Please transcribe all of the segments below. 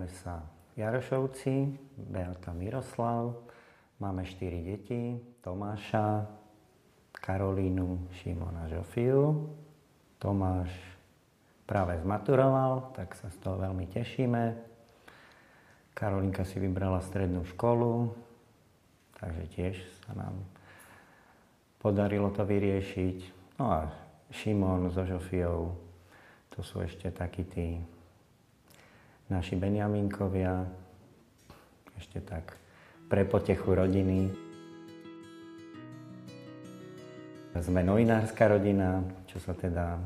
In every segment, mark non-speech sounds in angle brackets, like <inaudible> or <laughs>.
Voláme sa Jarošovci, Beata Miroslav. Máme štyri deti, Tomáša, Karolínu, Šimona, Žofiu. Tomáš práve zmaturoval, tak sa z toho veľmi tešíme. Karolinka si vybrala strednú školu, takže tiež sa nám podarilo to vyriešiť. No a Šimon so Žofiou, to sú ešte takí tí naši Benjaminkovia, ešte tak pre potechu rodiny. Sme novinárska rodina, čo sa teda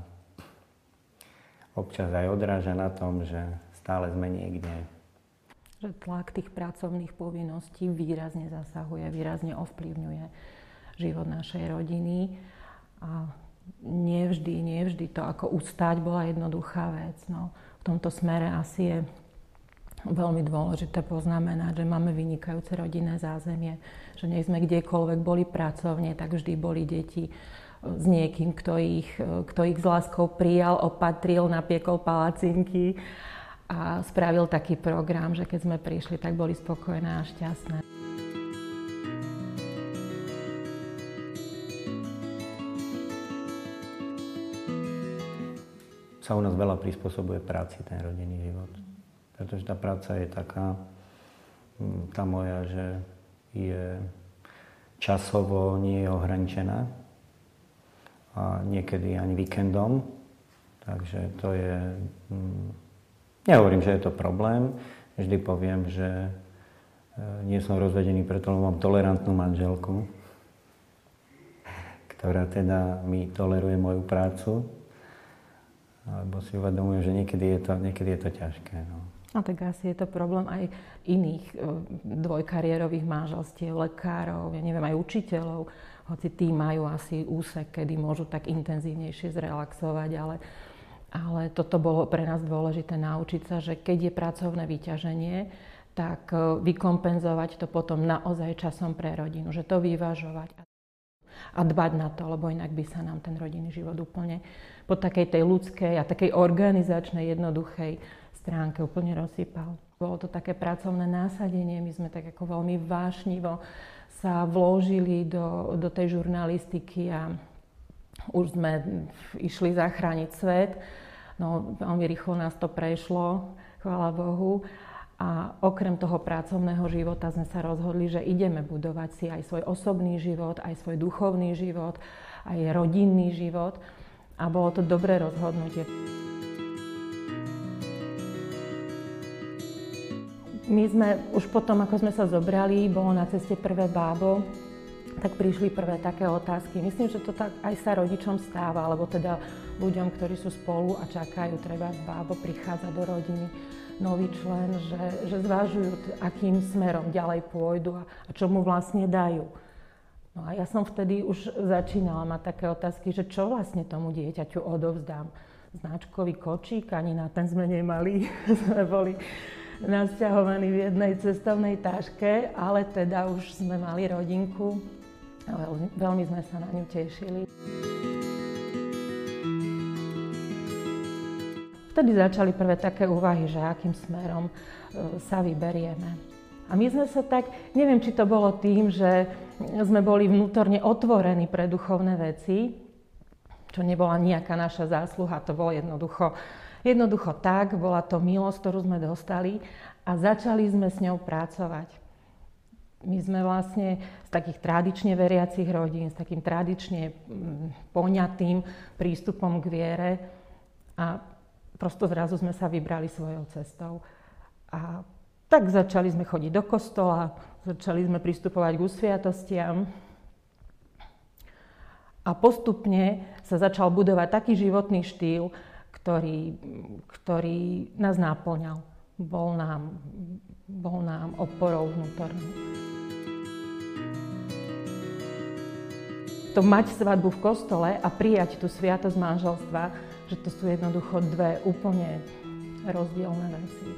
občas aj odráža na tom, že stále sme niekde. Že tlak tých pracovných povinností výrazne zasahuje, výrazne ovplyvňuje život našej rodiny. A nevždy, nevždy to ako ustať bola jednoduchá vec. No, tomto smere asi je veľmi dôležité poznamenať, že máme vynikajúce rodinné zázemie, že nie sme kdekoľvek boli pracovne, tak vždy boli deti e, s niekým, kto ich, e, kto ich s láskou prijal, opatril, napiekol palacinky a spravil taký program, že keď sme prišli, tak boli spokojné a šťastné. Sa u nás veľa prispôsobuje práci ten rodinný život pretože tá práca je taká, mm, tá moja, že je časovo nie je ohraničená a niekedy ani víkendom. Takže to je... Mm, nehovorím, že je to problém. Vždy poviem, že e, nie som rozvedený, preto mám tolerantnú manželku, <laughs> ktorá teda mi toleruje moju prácu. Alebo si uvedomujem, že niekedy je to, niekedy je to ťažké. No. No tak asi je to problém aj iných e, dvojkariérových manželstiev, lekárov, ja neviem, aj učiteľov, hoci tí majú asi úsek, kedy môžu tak intenzívnejšie zrelaxovať, ale, ale toto bolo pre nás dôležité naučiť sa, že keď je pracovné vyťaženie, tak e, vykompenzovať to potom naozaj časom pre rodinu, že to vyvažovať a dbať na to, lebo inak by sa nám ten rodinný život úplne po takej tej ľudskej a takej organizačnej, jednoduchej stránke úplne rozsypal. Bolo to také pracovné násadenie, my sme tak ako veľmi vášnivo sa vložili do, do tej žurnalistiky a už sme išli zachrániť svet. No, veľmi rýchlo nás to prešlo, chvála Bohu. A okrem toho pracovného života sme sa rozhodli, že ideme budovať si aj svoj osobný život, aj svoj duchovný život, aj rodinný život. A bolo to dobré rozhodnutie. My sme už potom, ako sme sa zobrali, bolo na ceste prvé bábo, tak prišli prvé také otázky. Myslím, že to tak aj sa rodičom stáva, alebo teda ľuďom, ktorí sú spolu a čakajú, treba bábo prichádza do rodiny nový člen, že, že zvážujú, akým smerom ďalej pôjdu a, a čo mu vlastne dajú. No a ja som vtedy už začínala mať také otázky, že čo vlastne tomu dieťaťu odovzdám. Značkový kočík, ani na ten sme nemali. <laughs> sme boli nasťahovaní v jednej cestovnej taške, ale teda už sme mali rodinku a veľmi sme sa na ňu tešili. Vtedy začali prvé také úvahy, že akým smerom e, sa vyberieme. A my sme sa tak, neviem, či to bolo tým, že sme boli vnútorne otvorení pre duchovné veci, čo nebola nejaká naša zásluha, to bolo jednoducho Jednoducho tak, bola to milosť, ktorú sme dostali a začali sme s ňou pracovať. My sme vlastne z takých tradične veriacich rodín, s takým tradične mm, poňatým prístupom k viere a prosto zrazu sme sa vybrali svojou cestou. A tak začali sme chodiť do kostola, začali sme pristupovať k usviatostiam a postupne sa začal budovať taký životný štýl, ktorý, ktorý nás náplňal. Bol nám, bol nám oporou vnútornou. To mať svadbu v kostole a prijať tú sviatosť manželstva, že to sú jednoducho dve úplne rozdielne veci.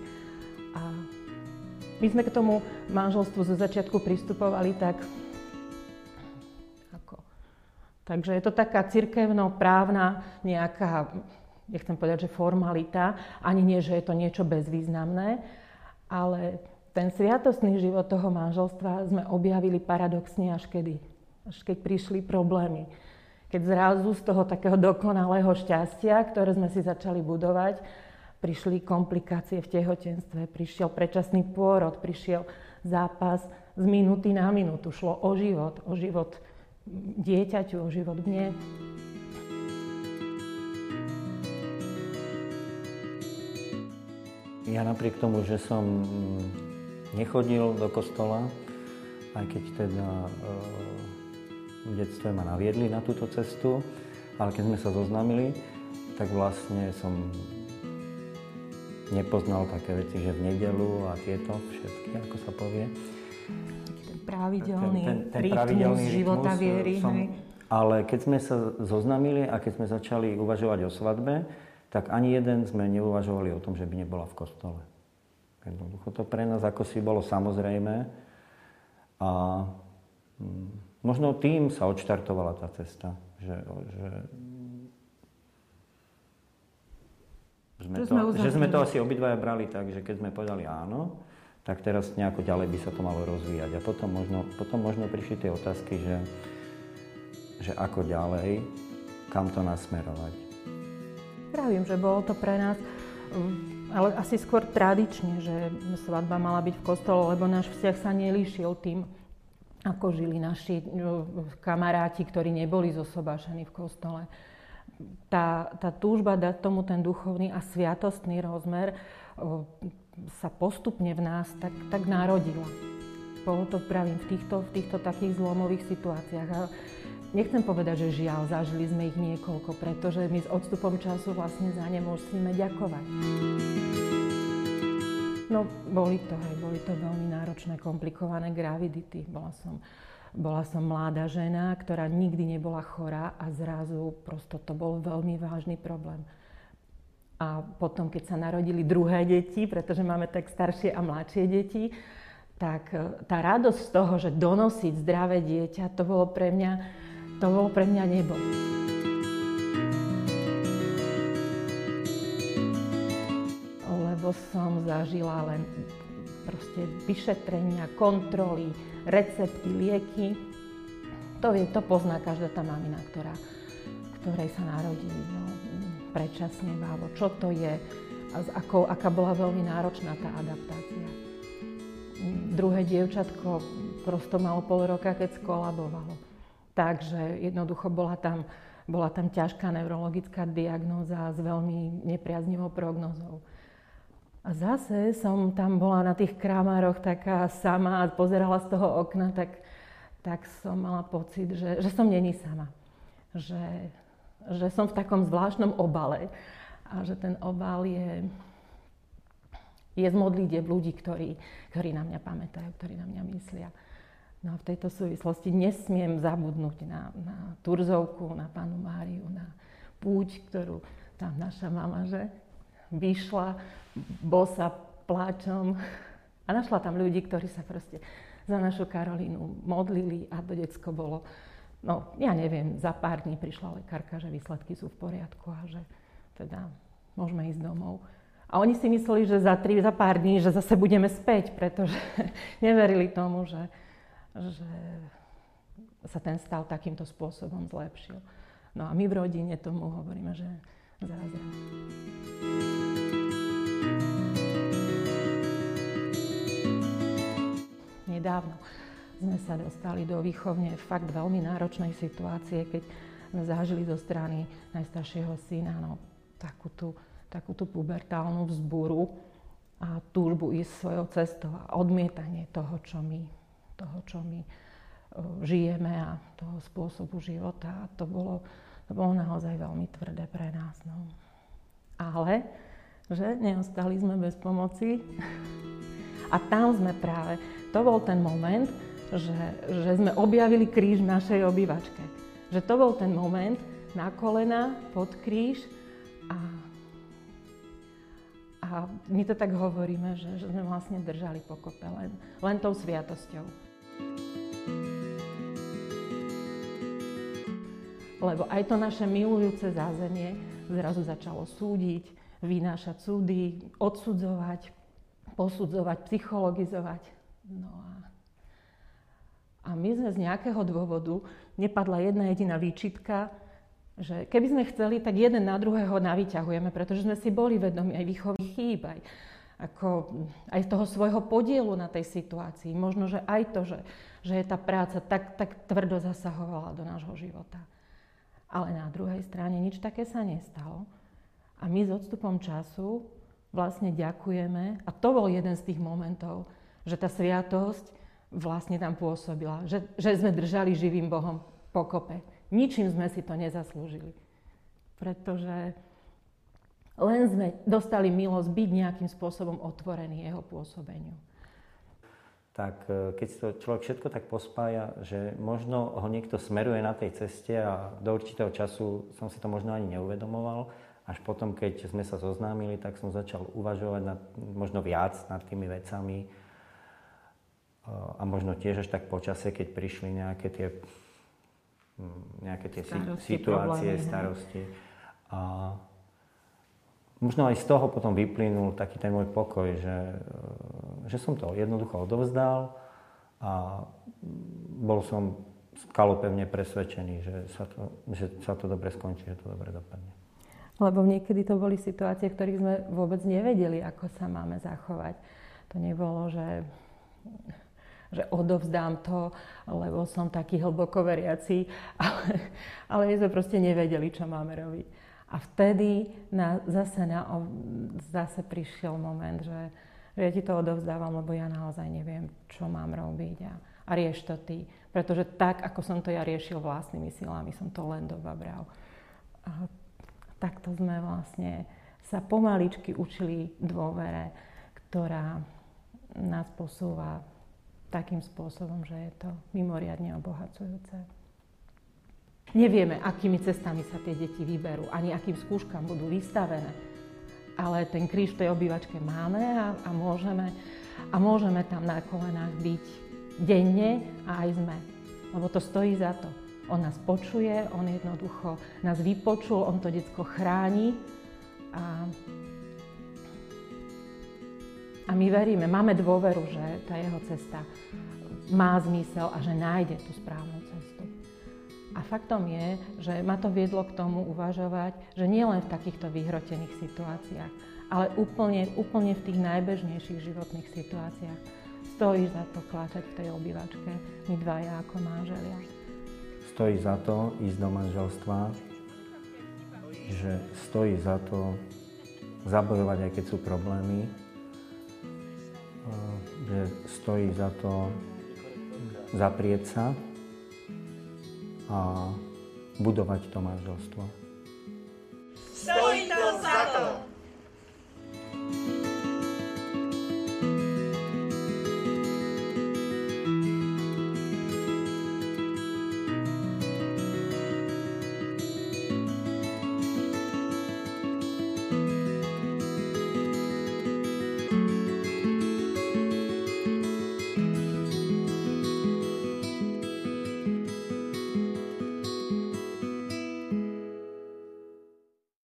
A my sme k tomu manželstvu zo začiatku pristupovali tak, ako. Takže je to taká cirkevno-právna nejaká nechcem povedať, že formalita, ani nie, že je to niečo bezvýznamné, Ale ten sviatostný život toho manželstva sme objavili paradoxne až kedy? Až keď prišli problémy. Keď zrazu z toho takého dokonalého šťastia, ktoré sme si začali budovať, prišli komplikácie v tehotenstve, prišiel predčasný pôrod, prišiel zápas z minúty na minútu. Šlo o život, o život dieťaťu, o život mne. Ja napriek tomu, že som nechodil do kostola, aj keď teda e, v detstve ma naviedli na túto cestu, ale keď sme sa zoznámili, tak vlastne som nepoznal také veci, že v nedelu a tieto všetky, ako sa povie. Ten pravidelný ten, ten, ten pravidelný života rytmus, viery. Som, hej. Ale keď sme sa zoznámili a keď sme začali uvažovať o svadbe, tak ani jeden sme neuvažovali o tom, že by nebola v kostole. Jednoducho to pre nás ako si bolo samozrejme. A hm, možno tým sa odštartovala tá cesta, že, že sme to, že sme to asi obidvaja brali tak, že keď sme povedali áno, tak teraz nejako ďalej by sa to malo rozvíjať. A potom možno, potom možno prišli tie otázky, že, že ako ďalej, kam to nasmerovať. Pravím, že bolo to pre nás, ale asi skôr tradične, že svadba mala byť v kostole, lebo náš vzťah sa nelíšil tým, ako žili naši no, kamaráti, ktorí neboli zosobášení v kostole tá, tá túžba dať tomu ten duchovný a sviatostný rozmer sa postupne v nás tak, tak narodila. Bolo to, pravím, v týchto, v týchto takých zlomových situáciách. A nechcem povedať, že žiaľ, zažili sme ich niekoľko, pretože my s odstupom času vlastne za ne musíme ďakovať. No, boli to, hej, boli to veľmi náročné, komplikované gravidity. Bola som bola som mladá žena, ktorá nikdy nebola chorá a zrazu prosto to bol veľmi vážny problém. A potom, keď sa narodili druhé deti, pretože máme tak staršie a mladšie deti, tak e, tá radosť z toho, že donosiť zdravé dieťa, to bolo pre mňa, to bolo pre mňa nebo. Lebo som zažila len proste vyšetrenia, kontroly, recepty, lieky. To, je, to pozná každá tá mamina, ktorá, ktorej sa narodí no, predčasne bábo. Čo to je a ako, aká bola veľmi náročná tá adaptácia. Druhé dievčatko prosto malo pol roka, keď skolabovalo. Takže jednoducho bola tam, bola tam ťažká neurologická diagnóza s veľmi nepriaznivou prognozou. A zase som tam bola na tých krámároch taká sama a pozerala z toho okna, tak, tak som mala pocit, že, že som není sama. Že, že som v takom zvláštnom obale a že ten obal je, je z modlitieb ľudí, ktorí, ktorí na mňa pamätajú, ktorí na mňa myslia. No a v tejto súvislosti nesmiem zabudnúť na, na Turzovku, na pánu Máriu, na púť, ktorú tam naša mama že vyšla bosa pláčom a našla tam ľudí, ktorí sa proste za našu Karolínu modlili a to decko bolo, no ja neviem, za pár dní prišla lekárka, že výsledky sú v poriadku a že teda môžeme ísť domov. A oni si mysleli, že za, tri, za pár dní, že zase budeme späť, pretože <laughs> neverili tomu, že, že sa ten stav takýmto spôsobom zlepšil. No a my v rodine tomu hovoríme, že zázrak. Nedávno sme sa dostali do výchovne fakt veľmi náročnej situácie, keď sme zažili zo strany najstaršieho syna no, takú tú, takú tú pubertálnu vzburu a túžbu ísť svojou cestou a odmietanie toho, čo my, toho, čo my žijeme a toho spôsobu života. A to bolo, to bolo naozaj veľmi tvrdé pre nás. No. Ale že neostali sme bez pomoci. <laughs> A tam sme práve, to bol ten moment, že, že sme objavili kríž v našej obývačke. Že to bol ten moment na kolena, pod kríž a, a my to tak hovoríme, že, že sme vlastne držali pokope len, len tou sviatosťou. Lebo aj to naše milujúce zázemie zrazu začalo súdiť, vynášať súdy, odsudzovať, posudzovať, psychologizovať. No a, a my sme z nejakého dôvodu, nepadla jedna jediná výčitka, že keby sme chceli, tak jeden na druhého navyťahujeme, pretože sme si boli vedomi aj výchovy chýb, aj, ako, aj toho svojho podielu na tej situácii. Možno, že aj to, že, že je tá práca tak, tak tvrdo zasahovala do nášho života. Ale na druhej strane nič také sa nestalo. A my s odstupom času vlastne ďakujeme, a to bol jeden z tých momentov, že tá sviatosť vlastne tam pôsobila, že, že sme držali živým Bohom pokope. Ničím sme si to nezaslúžili. Pretože len sme dostali milosť byť nejakým spôsobom otvorený jeho pôsobeniu. Tak e, keď to človek všetko tak pospája, že možno ho niekto smeruje na tej ceste a do určitého času som si to možno ani neuvedomoval, až potom, keď sme sa zoznámili, tak som začal uvažovať nad, možno viac nad tými vecami a možno tiež až tak počasie, keď prišli nejaké tie Mm, nejaké tie starosti, situácie, problémy, starosti. A možno aj z toho potom vyplynul taký ten môj pokoj, že, e, že som to jednoducho odovzdal a bol som skalopevne presvedčený, že sa, to, že sa to dobre skončí, že to dobre dopadne. Lebo niekedy to boli situácie, v ktorých sme vôbec nevedeli, ako sa máme zachovať. To nebolo, že že odovzdám to, lebo som taký hlboko veriaci, <laughs> ale, ale sme proste nevedeli, čo máme robiť. A vtedy na, zase, na, zase prišiel moment, že, že ja ti to odovzdávam, lebo ja naozaj neviem, čo mám robiť a, a rieš to ty. Pretože tak, ako som to ja riešil vlastnými silami, som to len dobabral. A takto sme vlastne sa pomaličky učili dôvere, ktorá nás posúva takým spôsobom, že je to mimoriadne obohacujúce. Nevieme, akými cestami sa tie deti vyberú, ani akým skúškam budú vystavené. Ale ten kríž v tej obývačke máme a, a, môžeme, a môžeme tam na kolenách byť denne a aj sme. Lebo to stojí za to. On nás počuje, on jednoducho nás vypočul, on to detsko chráni a a my veríme, máme dôveru, že tá jeho cesta má zmysel a že nájde tú správnu cestu. A faktom je, že ma to viedlo k tomu uvažovať, že nielen v takýchto vyhrotených situáciách, ale úplne, úplne v tých najbežnejších životných situáciách stojí za to kláčať v tej obývačke, my dvaja ako manželia. Stojí za to ísť do manželstva, že stojí za to zabojovať, aj keď sú problémy, že stojí za to zaprieť sa a budovať to manželstvo.